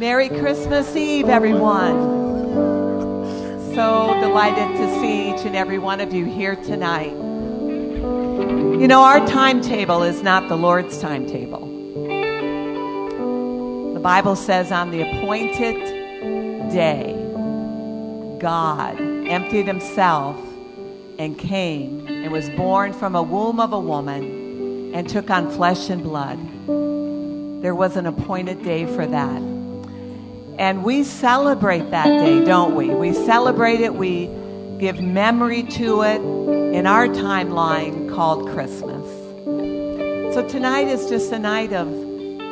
Merry Christmas Eve, everyone. So delighted to see each and every one of you here tonight. You know, our timetable is not the Lord's timetable. The Bible says on the appointed day, God emptied himself and came and was born from a womb of a woman and took on flesh and blood. There was an appointed day for that. And we celebrate that day, don't we? We celebrate it, we give memory to it in our timeline called Christmas. So tonight is just a night of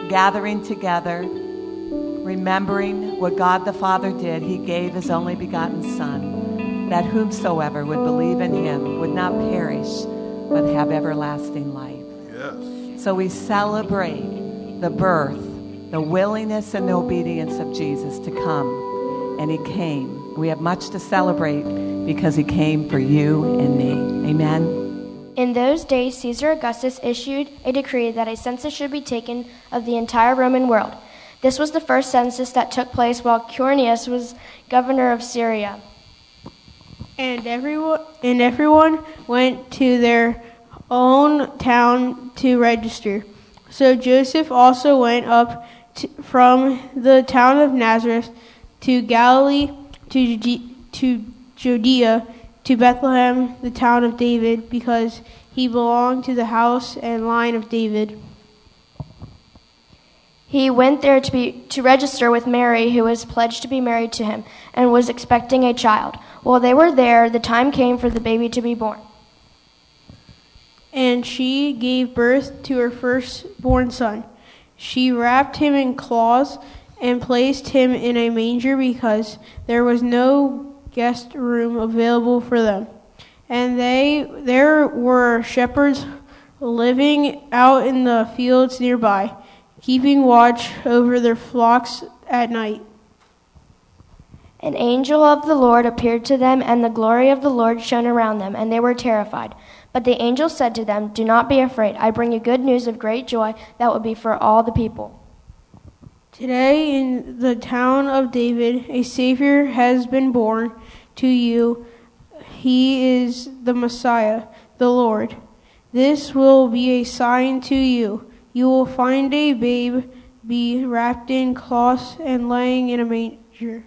gathering together, remembering what God the Father did. He gave his only begotten Son, that whomsoever would believe in him would not perish, but have everlasting life. Yes. So we celebrate the birth, the willingness, and the obedience of Jesus to come. And he came. We have much to celebrate because he came for you and me. Amen. In those days, Caesar Augustus issued a decree that a census should be taken of the entire Roman world. This was the first census that took place while Quirinius was governor of Syria. And everyone, and everyone went to their own town to register. So Joseph also went up to, from the town of Nazareth to Galilee, to, Jude- to Judea, to Bethlehem, the town of David, because he belonged to the house and line of David. He went there to, be, to register with Mary, who was pledged to be married to him and was expecting a child. While they were there, the time came for the baby to be born. And she gave birth to her firstborn son. She wrapped him in cloths and placed him in a manger because there was no guest room available for them. And they there were shepherds living out in the fields nearby, keeping watch over their flocks at night. An angel of the Lord appeared to them, and the glory of the Lord shone around them, and they were terrified. But the angel said to them, Do not be afraid. I bring you good news of great joy that will be for all the people. Today in the town of David, a Savior has been born to you. He is the Messiah, the Lord. This will be a sign to you. You will find a babe be wrapped in cloths and lying in a manger.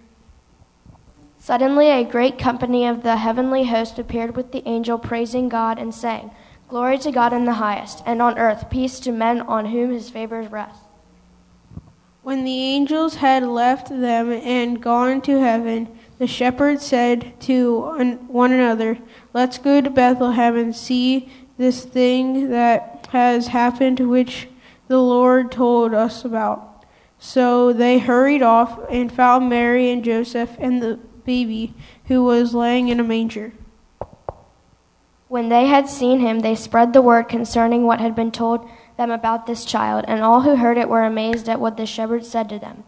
Suddenly, a great company of the heavenly host appeared with the angel, praising God and saying, Glory to God in the highest, and on earth peace to men on whom his favors rest. When the angels had left them and gone to heaven, the shepherds said to one another, Let's go to Bethlehem and see this thing that has happened, which the Lord told us about. So they hurried off and found Mary and Joseph and the baby who was laying in a manger. When they had seen him, they spread the word concerning what had been told them about this child, and all who heard it were amazed at what the shepherds said to them.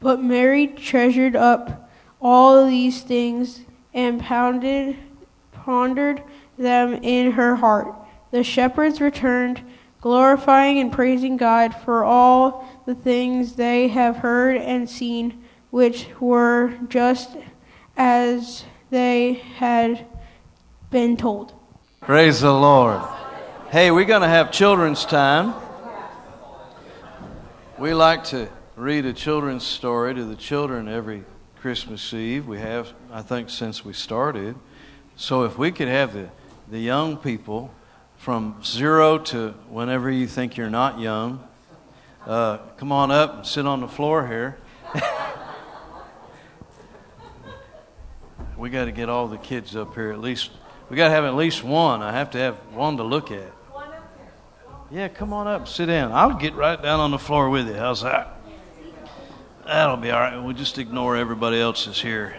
But Mary treasured up all these things and pounded, pondered them in her heart. The shepherds returned, glorifying and praising God for all the things they have heard and seen, which were just as they had been told. Praise the Lord. Hey, we're going to have children's time. We like to read a children's story to the children every Christmas Eve. We have, I think, since we started. So if we could have the, the young people from zero to whenever you think you're not young, uh, come on up and sit on the floor here. we got to get all the kids up here at least. We got to have at least one. I have to have one to look at. Yeah, come on up, sit down. I'll get right down on the floor with you. How's that? That'll be all right. We'll just ignore everybody else is here.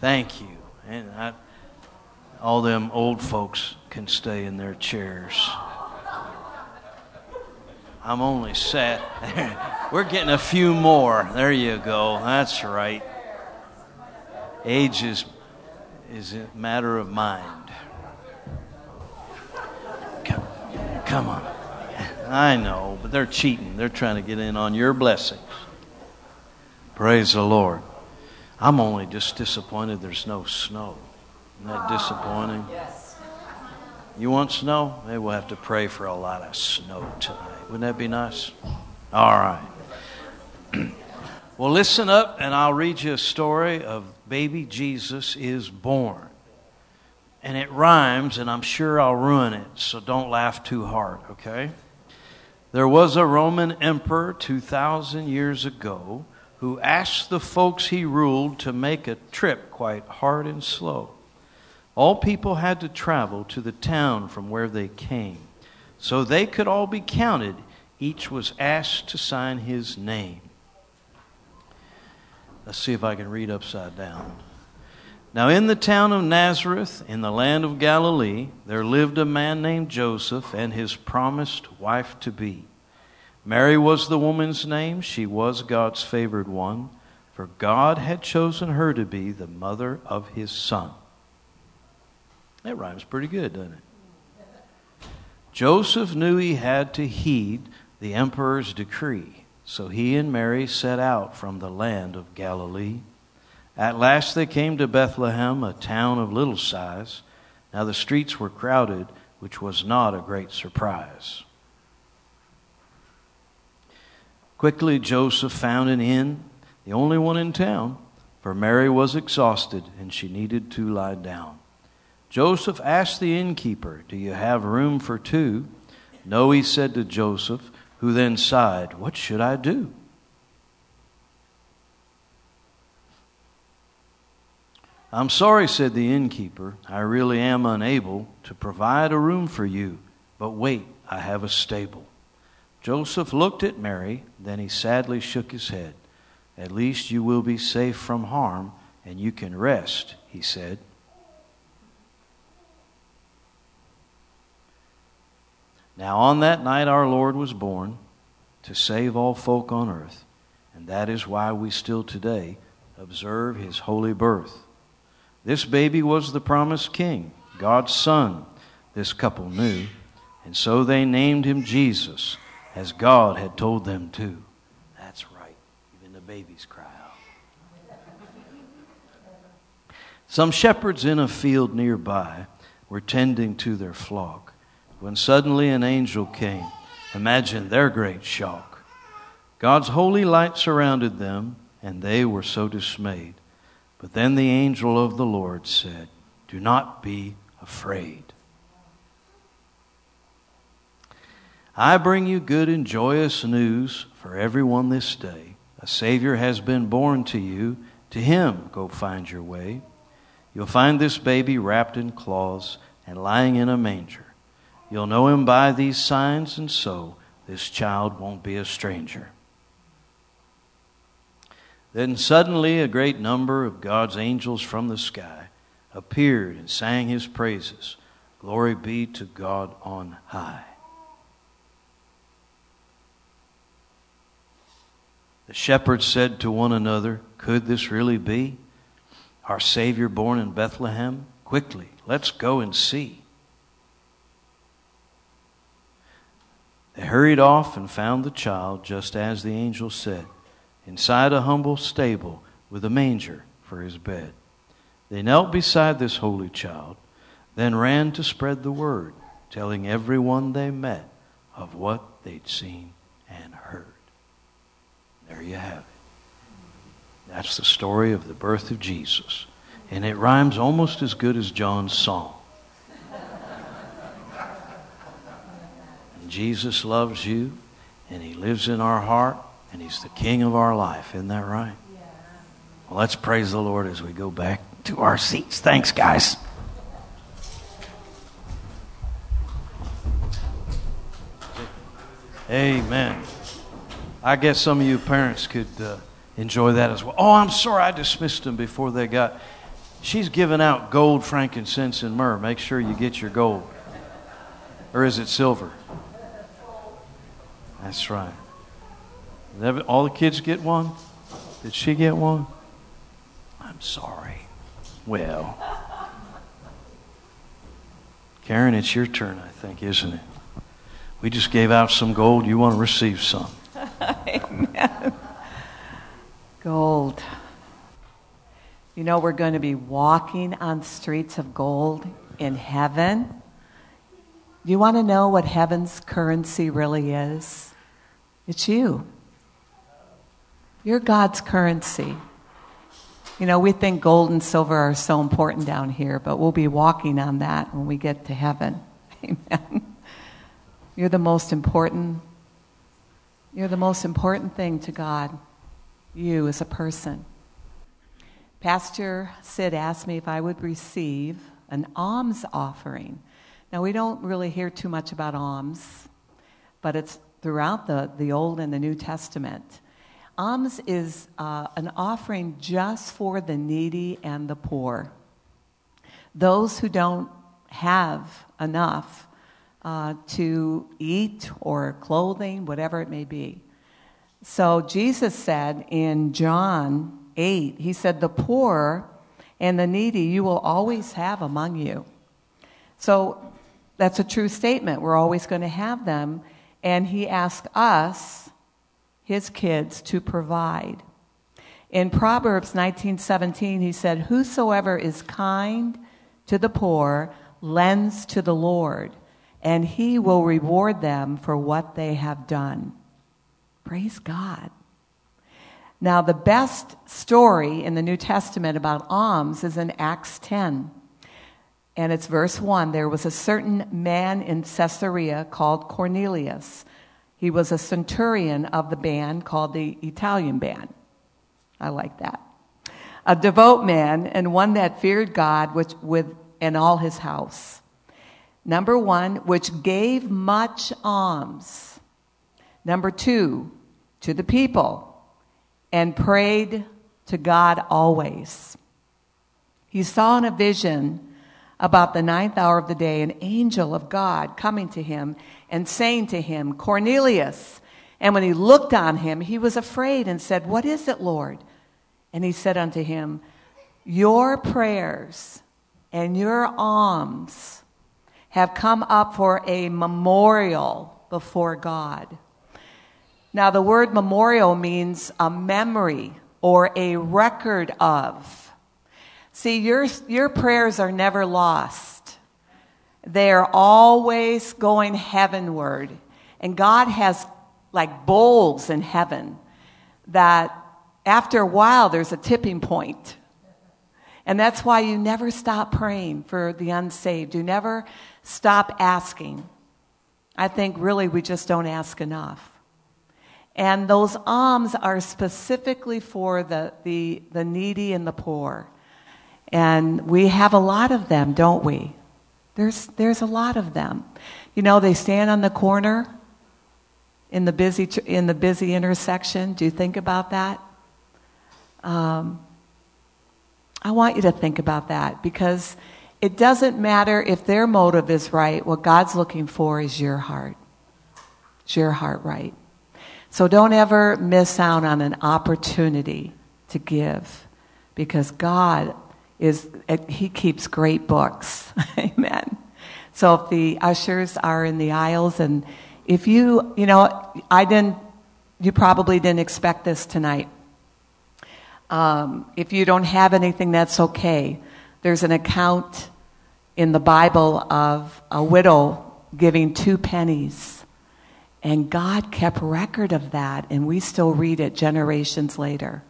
Thank you. And I, all them old folks can stay in their chairs. I'm only sat. We're getting a few more. There you go. That's right. Age is, is a matter of mind. Come, come on. I know, but they're cheating. They're trying to get in on your blessings. Praise the Lord. I'm only just disappointed there's no snow. Isn't that disappointing? You want snow? Maybe we'll have to pray for a lot of snow tonight. Wouldn't that be nice? All right. well, listen up, and I'll read you a story of baby Jesus is born. And it rhymes, and I'm sure I'll ruin it, so don't laugh too hard, okay? There was a Roman emperor 2,000 years ago who asked the folks he ruled to make a trip quite hard and slow. All people had to travel to the town from where they came. So they could all be counted. Each was asked to sign his name. Let's see if I can read upside down. Now, in the town of Nazareth, in the land of Galilee, there lived a man named Joseph and his promised wife to be. Mary was the woman's name. She was God's favored one, for God had chosen her to be the mother of his son. That rhymes pretty good, doesn't it? Joseph knew he had to heed the emperor's decree, so he and Mary set out from the land of Galilee. At last they came to Bethlehem, a town of little size. Now the streets were crowded, which was not a great surprise. Quickly, Joseph found an inn, the only one in town, for Mary was exhausted and she needed to lie down. Joseph asked the innkeeper, Do you have room for two? No, he said to Joseph, who then sighed, What should I do? I'm sorry, said the innkeeper. I really am unable to provide a room for you. But wait, I have a stable. Joseph looked at Mary, then he sadly shook his head. At least you will be safe from harm, and you can rest, he said. Now, on that night, our Lord was born to save all folk on earth, and that is why we still today observe his holy birth. This baby was the promised king, God's son, this couple knew, and so they named him Jesus as God had told them to. That's right. Even the babies cry out. Some shepherds in a field nearby were tending to their flock when suddenly an angel came. Imagine their great shock. God's holy light surrounded them, and they were so dismayed. But then the angel of the Lord said, Do not be afraid. I bring you good and joyous news for everyone this day. A Savior has been born to you. To him go find your way. You'll find this baby wrapped in cloths and lying in a manger. You'll know him by these signs, and so this child won't be a stranger. Then suddenly a great number of God's angels from the sky appeared and sang his praises. Glory be to God on high. The shepherds said to one another, Could this really be? Our Savior born in Bethlehem? Quickly, let's go and see. They hurried off and found the child just as the angel said, inside a humble stable with a manger for his bed. They knelt beside this holy child, then ran to spread the word, telling everyone they met of what they'd seen and heard. There you have it. That's the story of the birth of Jesus. And it rhymes almost as good as John's song. Jesus loves you, and he lives in our heart, and he's the king of our life. Isn't that right? Well, let's praise the Lord as we go back to our seats. Thanks, guys. Amen. I guess some of you parents could uh, enjoy that as well. Oh, I'm sorry, I dismissed them before they got. She's giving out gold, frankincense, and myrrh. Make sure you get your gold. Or is it silver? That's right. All the kids get one? Did she get one? I'm sorry. Well, Karen, it's your turn, I think, isn't it? We just gave out some gold. You want to receive some. Amen. Gold. You know, we're going to be walking on streets of gold in heaven. You want to know what heaven's currency really is? It's you. You're God's currency. You know, we think gold and silver are so important down here, but we'll be walking on that when we get to heaven. Amen. You're the most important. You're the most important thing to God. You as a person. Pastor Sid asked me if I would receive an alms offering. Now, we don't really hear too much about alms, but it's throughout the, the Old and the New Testament. Alms is uh, an offering just for the needy and the poor. Those who don't have enough uh, to eat or clothing, whatever it may be. So Jesus said in John 8, He said, The poor and the needy you will always have among you. So that's a true statement. We're always going to have them. And He asked us his kids to provide. In Proverbs 19:17 he said, "Whosoever is kind to the poor lends to the Lord, and he will reward them for what they have done." Praise God. Now, the best story in the New Testament about alms is in Acts 10. And it's verse 1. There was a certain man in Caesarea called Cornelius he was a centurion of the band called the Italian band. I like that. A devout man and one that feared God which, with, in all his house. Number one, which gave much alms. Number two, to the people and prayed to God always. He saw in a vision about the ninth hour of the day an angel of God coming to him and saying to him, Cornelius. And when he looked on him, he was afraid and said, What is it, Lord? And he said unto him, Your prayers and your alms have come up for a memorial before God. Now, the word memorial means a memory or a record of. See, your, your prayers are never lost. They're always going heavenward. And God has like bowls in heaven that after a while there's a tipping point. And that's why you never stop praying for the unsaved. You never stop asking. I think really we just don't ask enough. And those alms are specifically for the, the, the needy and the poor. And we have a lot of them, don't we? There's, there's a lot of them. You know, they stand on the corner in the busy, in the busy intersection. Do you think about that? Um, I want you to think about that because it doesn't matter if their motive is right. What God's looking for is your heart. Is your heart right? So don't ever miss out on an opportunity to give because God is he keeps great books. Amen. So if the ushers are in the aisles and if you, you know, I didn't, you probably didn't expect this tonight. Um, if you don't have anything, that's okay. There's an account in the Bible of a widow giving two pennies. And God kept record of that, and we still read it generations later.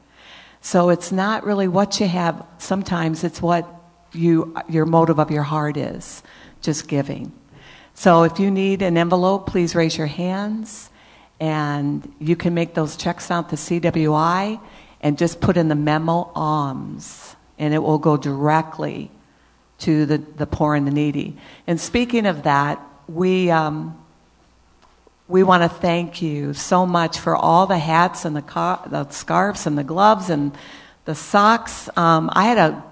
So it's not really what you have. Sometimes it's what you, your motive of your heart is, just giving. So if you need an envelope, please raise your hands and you can make those checks out to CWI and just put in the memo alms and it will go directly to the, the poor and the needy. And speaking of that, we, um, we want to thank you so much for all the hats and the, car- the scarves and the gloves and the socks. Um, I had a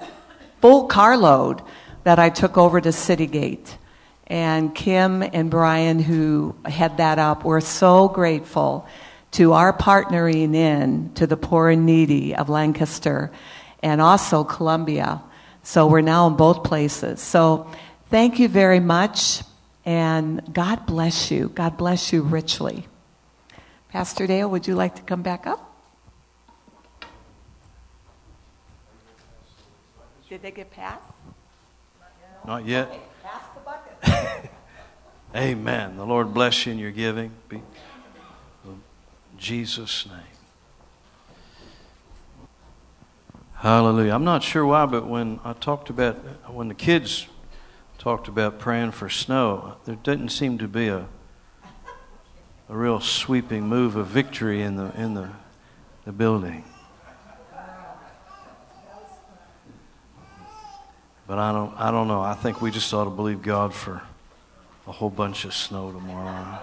full carload that I took over to Citygate. And Kim and Brian, who had that up, were so grateful to our partnering in to the poor and needy of Lancaster and also Columbia. So we're now in both places. So thank you very much. And God bless you. God bless you richly. Pastor Dale, would you like to come back up? Did they get passed? Not yet. Okay, pass the bucket. Amen. The Lord bless you in your giving. Be, in Jesus' name. Hallelujah. I'm not sure why, but when I talked about, when the kids talked about praying for snow, there didn't seem to be a, a real sweeping move of victory in the, in the, the building. But I don't, I don't know. I think we just ought to believe God for a whole bunch of snow tomorrow.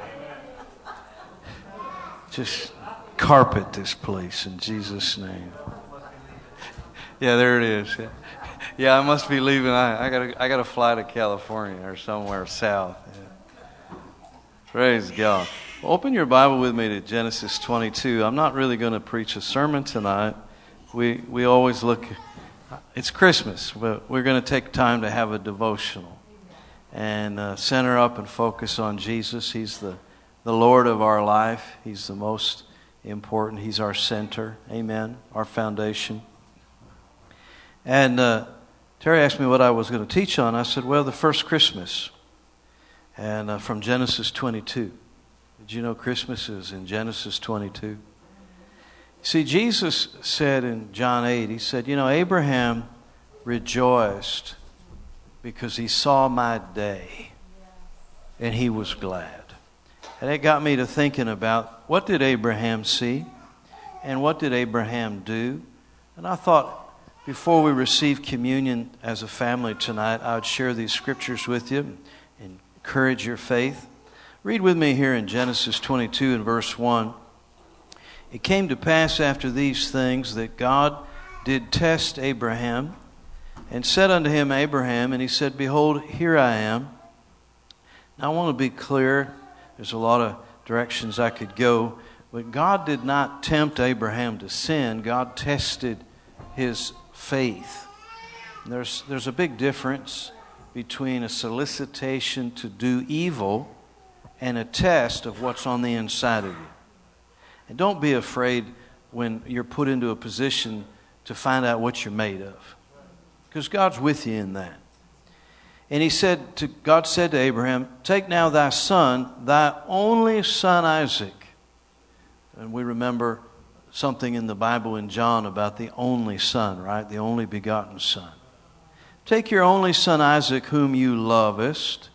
Just carpet this place in Jesus' name. Yeah, there it is. Yeah, I must be leaving. I, I gotta, I gotta fly to California or somewhere south. Yeah. Praise God. Open your Bible with me to Genesis 22. I'm not really going to preach a sermon tonight. We, we always look, it's Christmas, but we're going to take time to have a devotional and uh, center up and focus on Jesus. He's the, the Lord of our life, He's the most important. He's our center. Amen. Our foundation. And uh, Terry asked me what I was going to teach on. I said, well, the first Christmas. And uh, from Genesis 22. Did you know Christmas is in Genesis 22? See, Jesus said in John 8, He said, You know, Abraham rejoiced because he saw my day and he was glad. And it got me to thinking about what did Abraham see and what did Abraham do? And I thought, before we receive communion as a family tonight, I would share these scriptures with you and encourage your faith. Read with me here in Genesis 22 and verse 1. It came to pass after these things that God did test Abraham and said unto him, Abraham, and he said, Behold, here I am. Now I want to be clear. There's a lot of directions I could go, but God did not tempt Abraham to sin. God tested his faith. There's, there's a big difference between a solicitation to do evil and a test of what's on the inside of you. And don't be afraid when you're put into a position to find out what you're made of. Because God's with you in that. And he said to God said to Abraham, Take now thy son, thy only son Isaac. And we remember something in the Bible in John about the only son, right? The only begotten son. Take your only son Isaac, whom you lovest,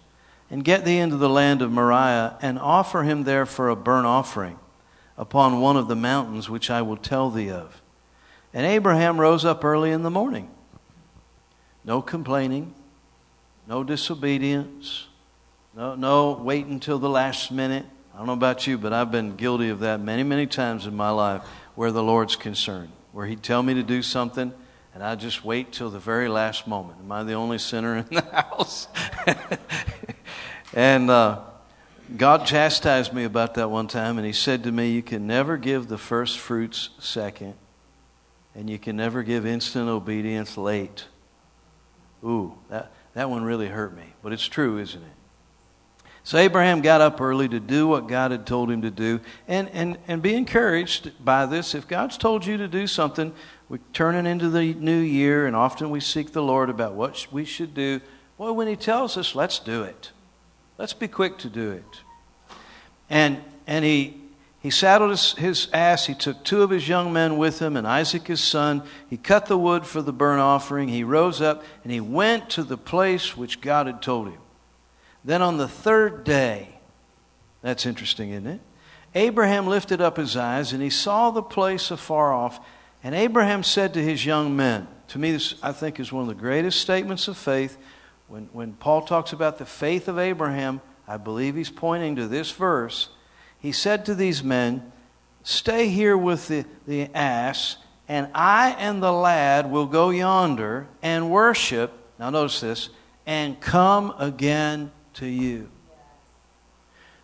and get thee into the land of Moriah, and offer him there for a burnt offering upon one of the mountains which I will tell thee of. And Abraham rose up early in the morning. No complaining, no disobedience, no, no wait until the last minute. I don't know about you, but I've been guilty of that many, many times in my life where the Lord's concerned, where He'd tell me to do something, and I'd just wait till the very last moment. Am I the only sinner in the house? and uh, God chastised me about that one time, and He said to me, You can never give the first fruits second, and you can never give instant obedience late. Ooh, that, that one really hurt me, but it's true, isn't it? So Abraham got up early to do what God had told him to do and, and, and be encouraged by this. If God's told you to do something, we're turning into the new year, and often we seek the Lord about what we should do. Well, when He tells us, let's do it. Let's be quick to do it. And, and he, he saddled his, his ass. He took two of his young men with him and Isaac his son. He cut the wood for the burnt offering. He rose up and he went to the place which God had told him. Then on the third day, that's interesting, isn't it? Abraham lifted up his eyes and he saw the place afar off. And Abraham said to his young men, to me, this I think is one of the greatest statements of faith. When, when Paul talks about the faith of Abraham, I believe he's pointing to this verse. He said to these men, Stay here with the, the ass, and I and the lad will go yonder and worship. Now, notice this, and come again to you.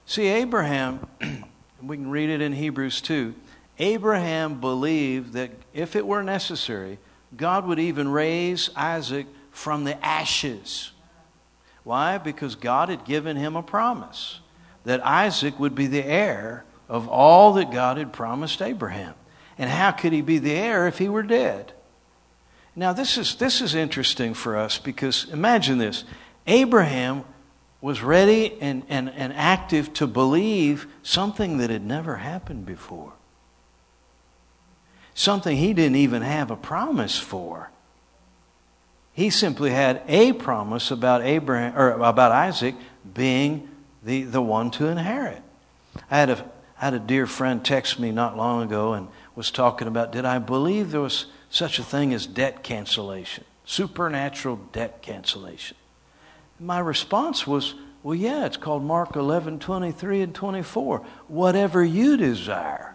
See, Abraham, we can read it in Hebrews 2. Abraham believed that if it were necessary, God would even raise Isaac from the ashes. Why? Because God had given him a promise that Isaac would be the heir of all that God had promised Abraham. And how could he be the heir if he were dead? Now, this is, this is interesting for us because imagine this Abraham was ready and, and, and active to believe something that had never happened before, something he didn't even have a promise for. He simply had a promise about Abraham or about Isaac being the, the one to inherit. I had a I had a dear friend text me not long ago and was talking about did I believe there was such a thing as debt cancellation, supernatural debt cancellation. My response was, well, yeah, it's called Mark 11, 23 and 24. Whatever you desire.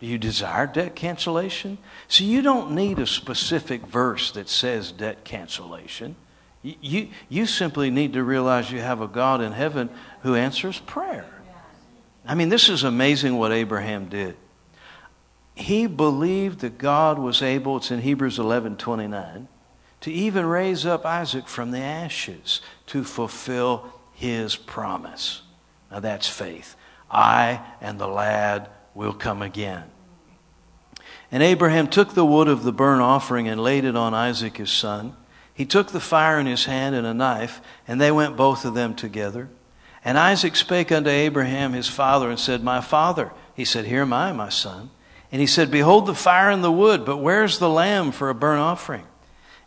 Do you desire debt cancellation? So you don't need a specific verse that says debt cancellation. You, you, you simply need to realize you have a God in heaven who answers prayer. I mean, this is amazing what Abraham did. He believed that God was able, it's in Hebrews 11 29, to even raise up Isaac from the ashes to fulfill his promise. Now that's faith. I and the lad will come again. And Abraham took the wood of the burnt offering and laid it on Isaac his son. He took the fire in his hand and a knife, and they went both of them together. And Isaac spake unto Abraham his father and said, My father. He said, Here am I, my son. And he said, Behold the fire and the wood, but where's the lamb for a burnt offering?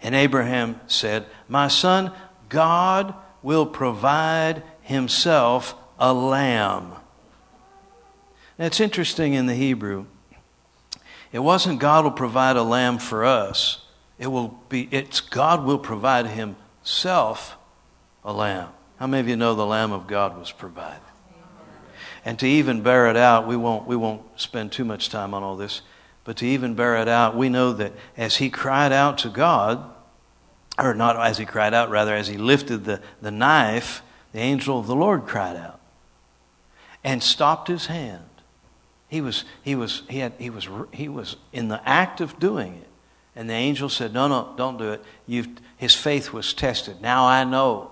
And Abraham said, My son, God will provide himself a lamb. It's interesting in the Hebrew. It wasn't God will provide a lamb for us. It will be, it's God will provide himself a lamb. How many of you know the Lamb of God was provided? And to even bear it out, we won't, we won't spend too much time on all this, but to even bear it out, we know that as he cried out to God, or not as he cried out, rather, as he lifted the, the knife, the angel of the Lord cried out and stopped his hand. He was, he was, he had, he was, he was in the act of doing it. And the angel said, No, no, don't do it. You've, his faith was tested. Now I know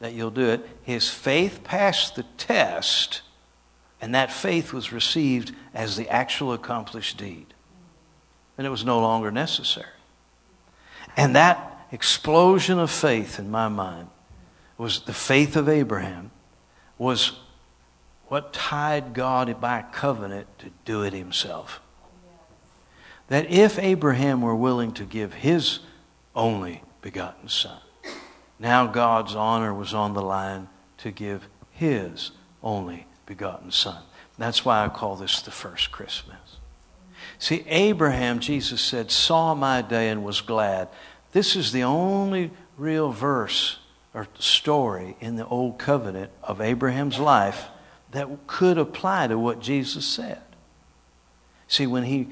that you'll do it. His faith passed the test, and that faith was received as the actual accomplished deed. And it was no longer necessary. And that explosion of faith in my mind was the faith of Abraham, was what tied God by covenant to do it himself. That if Abraham were willing to give his only begotten son, now God's honor was on the line to give his only begotten son. That's why I call this the first Christmas. See, Abraham, Jesus said, saw my day and was glad. This is the only real verse or story in the Old Covenant of Abraham's life that could apply to what Jesus said. See, when he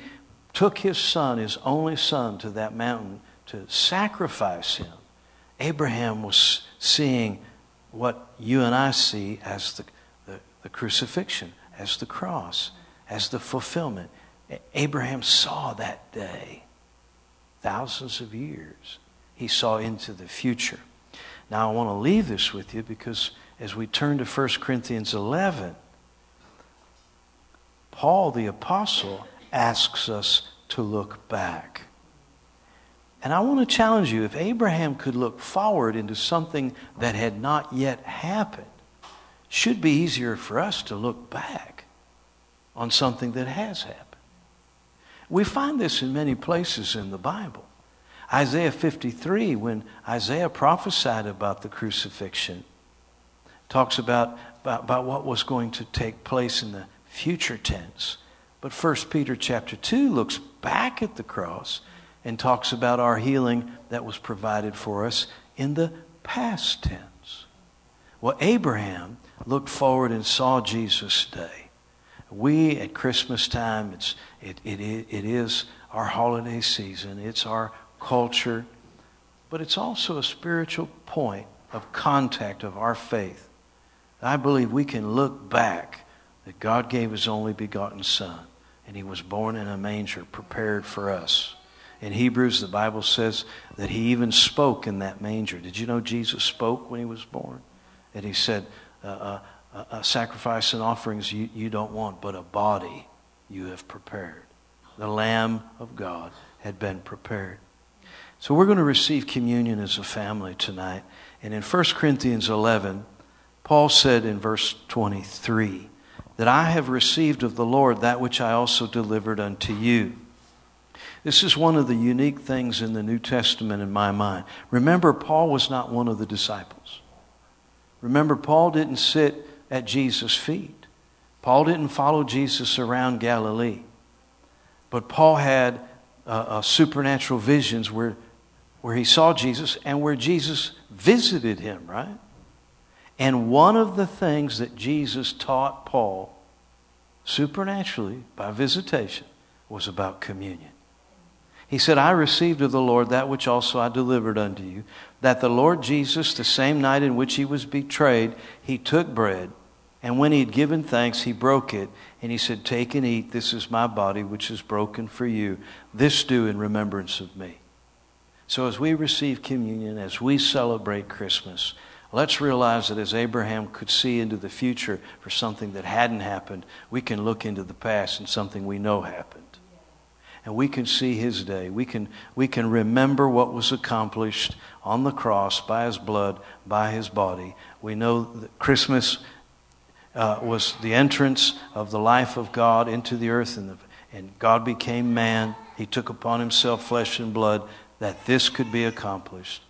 took his son, his only son, to that mountain to sacrifice him, Abraham was seeing what you and I see as the, the, the crucifixion, as the cross, as the fulfillment. Abraham saw that day, thousands of years. He saw into the future. Now, I want to leave this with you because as we turn to 1 Corinthians 11, Paul the Apostle asks us to look back. And I want to challenge you if Abraham could look forward into something that had not yet happened, should be easier for us to look back on something that has happened. We find this in many places in the Bible. Isaiah 53, when Isaiah prophesied about the crucifixion, talks about, about, about what was going to take place in the future tense. But 1 Peter chapter 2 looks back at the cross and talks about our healing that was provided for us in the past tense. Well, Abraham looked forward and saw Jesus' day. We at Christmas time, it's, it, it, it is our holiday season, it's our culture, but it's also a spiritual point of contact of our faith. I believe we can look back that God gave his only begotten Son, and he was born in a manger prepared for us In Hebrews, the Bible says that he even spoke in that manger. Did you know Jesus spoke when he was born? And he said, uh, uh, uh Sacrifice and offerings you, you don't want, but a body you have prepared. The Lamb of God had been prepared. So we're going to receive communion as a family tonight. And in 1 Corinthians 11, Paul said in verse 23 that I have received of the Lord that which I also delivered unto you. This is one of the unique things in the New Testament in my mind. Remember, Paul was not one of the disciples. Remember, Paul didn't sit at Jesus' feet. Paul didn't follow Jesus around Galilee. But Paul had uh, uh, supernatural visions where, where he saw Jesus and where Jesus visited him, right? And one of the things that Jesus taught Paul supernaturally by visitation was about communion. He said, I received of the Lord that which also I delivered unto you, that the Lord Jesus, the same night in which he was betrayed, he took bread, and when he had given thanks, he broke it, and he said, Take and eat, this is my body which is broken for you. This do in remembrance of me. So as we receive communion, as we celebrate Christmas, let's realize that as Abraham could see into the future for something that hadn't happened, we can look into the past and something we know happened and we can see his day. We can, we can remember what was accomplished on the cross by his blood, by his body. We know that Christmas uh, was the entrance of the life of God into the earth, and, the, and God became man. He took upon himself flesh and blood that this could be accomplished.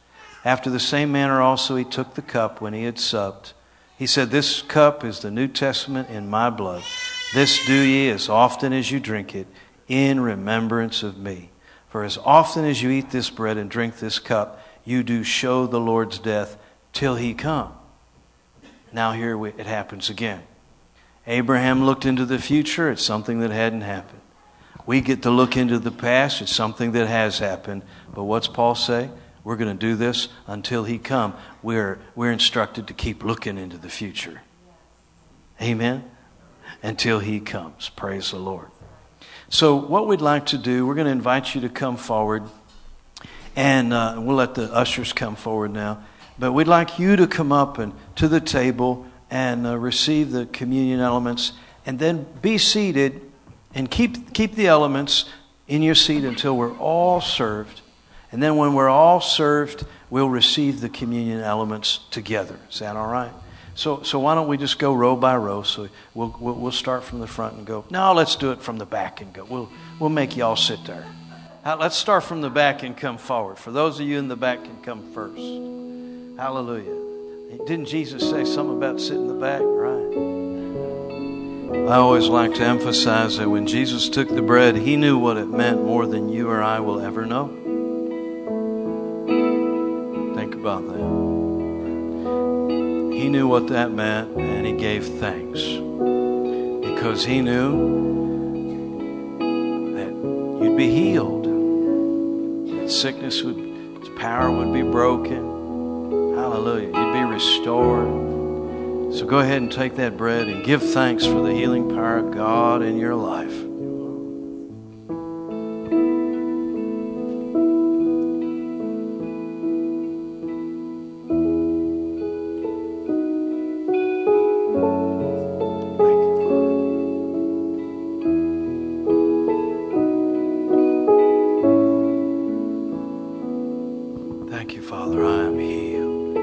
After the same manner also he took the cup when he had supped. He said, This cup is the New Testament in my blood. This do ye as often as you drink it in remembrance of me. For as often as you eat this bread and drink this cup, you do show the Lord's death till he come. Now here we, it happens again. Abraham looked into the future, it's something that hadn't happened. We get to look into the past, it's something that has happened. But what's Paul say? We're going to do this until he come. We're, we're instructed to keep looking into the future. Amen? Until he comes. Praise the Lord. So, what we'd like to do, we're going to invite you to come forward, and uh, we'll let the ushers come forward now. But we'd like you to come up and to the table and uh, receive the communion elements, and then be seated and keep keep the elements in your seat until we're all served. And then, when we're all served, we'll receive the communion elements together. Is that all right? So, so why don't we just go row by row? So we'll, we'll, we'll start from the front and go. No, let's do it from the back and go. We'll, we'll make you all sit there. Let's start from the back and come forward. For those of you in the back, can come first. Hallelujah. Didn't Jesus say something about sitting in the back? Right. I always like to emphasize that when Jesus took the bread, he knew what it meant more than you or I will ever know. Think about that. He knew what that meant and he gave thanks because he knew that you'd be healed, that sickness would, its power would be broken. Hallelujah. You'd be restored. So go ahead and take that bread and give thanks for the healing power of God in your life.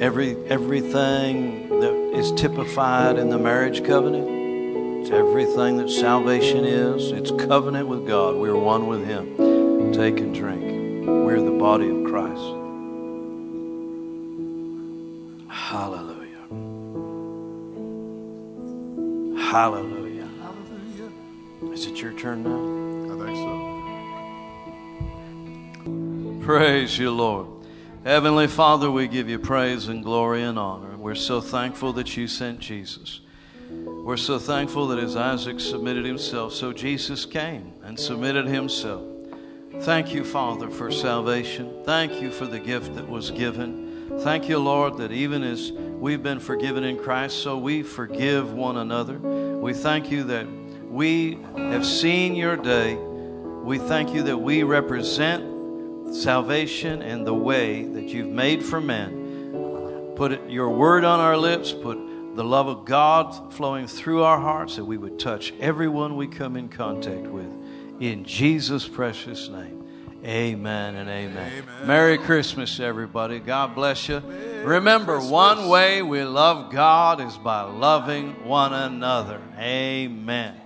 every everything that is typified in the marriage covenant. It's everything that salvation is. It's covenant with God. We're one with Him. Take and drink. We're the body of Christ. Hallelujah. Hallelujah. Hallelujah. Is it your turn now? I think so. Praise you, Lord. Heavenly Father, we give you praise and glory and honor. We're so thankful that you sent Jesus. We're so thankful that as Isaac submitted himself, so Jesus came and submitted himself. Thank you, Father, for salvation. Thank you for the gift that was given. Thank you, Lord, that even as we've been forgiven in Christ, so we forgive one another. We thank you that we have seen your day. We thank you that we represent salvation and the way that you've made for men. Put your word on our lips, put the love of God flowing through our hearts, that we would touch everyone we come in contact with. In Jesus' precious name. Amen and amen. Amen. Merry Christmas, everybody. God bless you. Remember, one way we love God is by loving one another. Amen.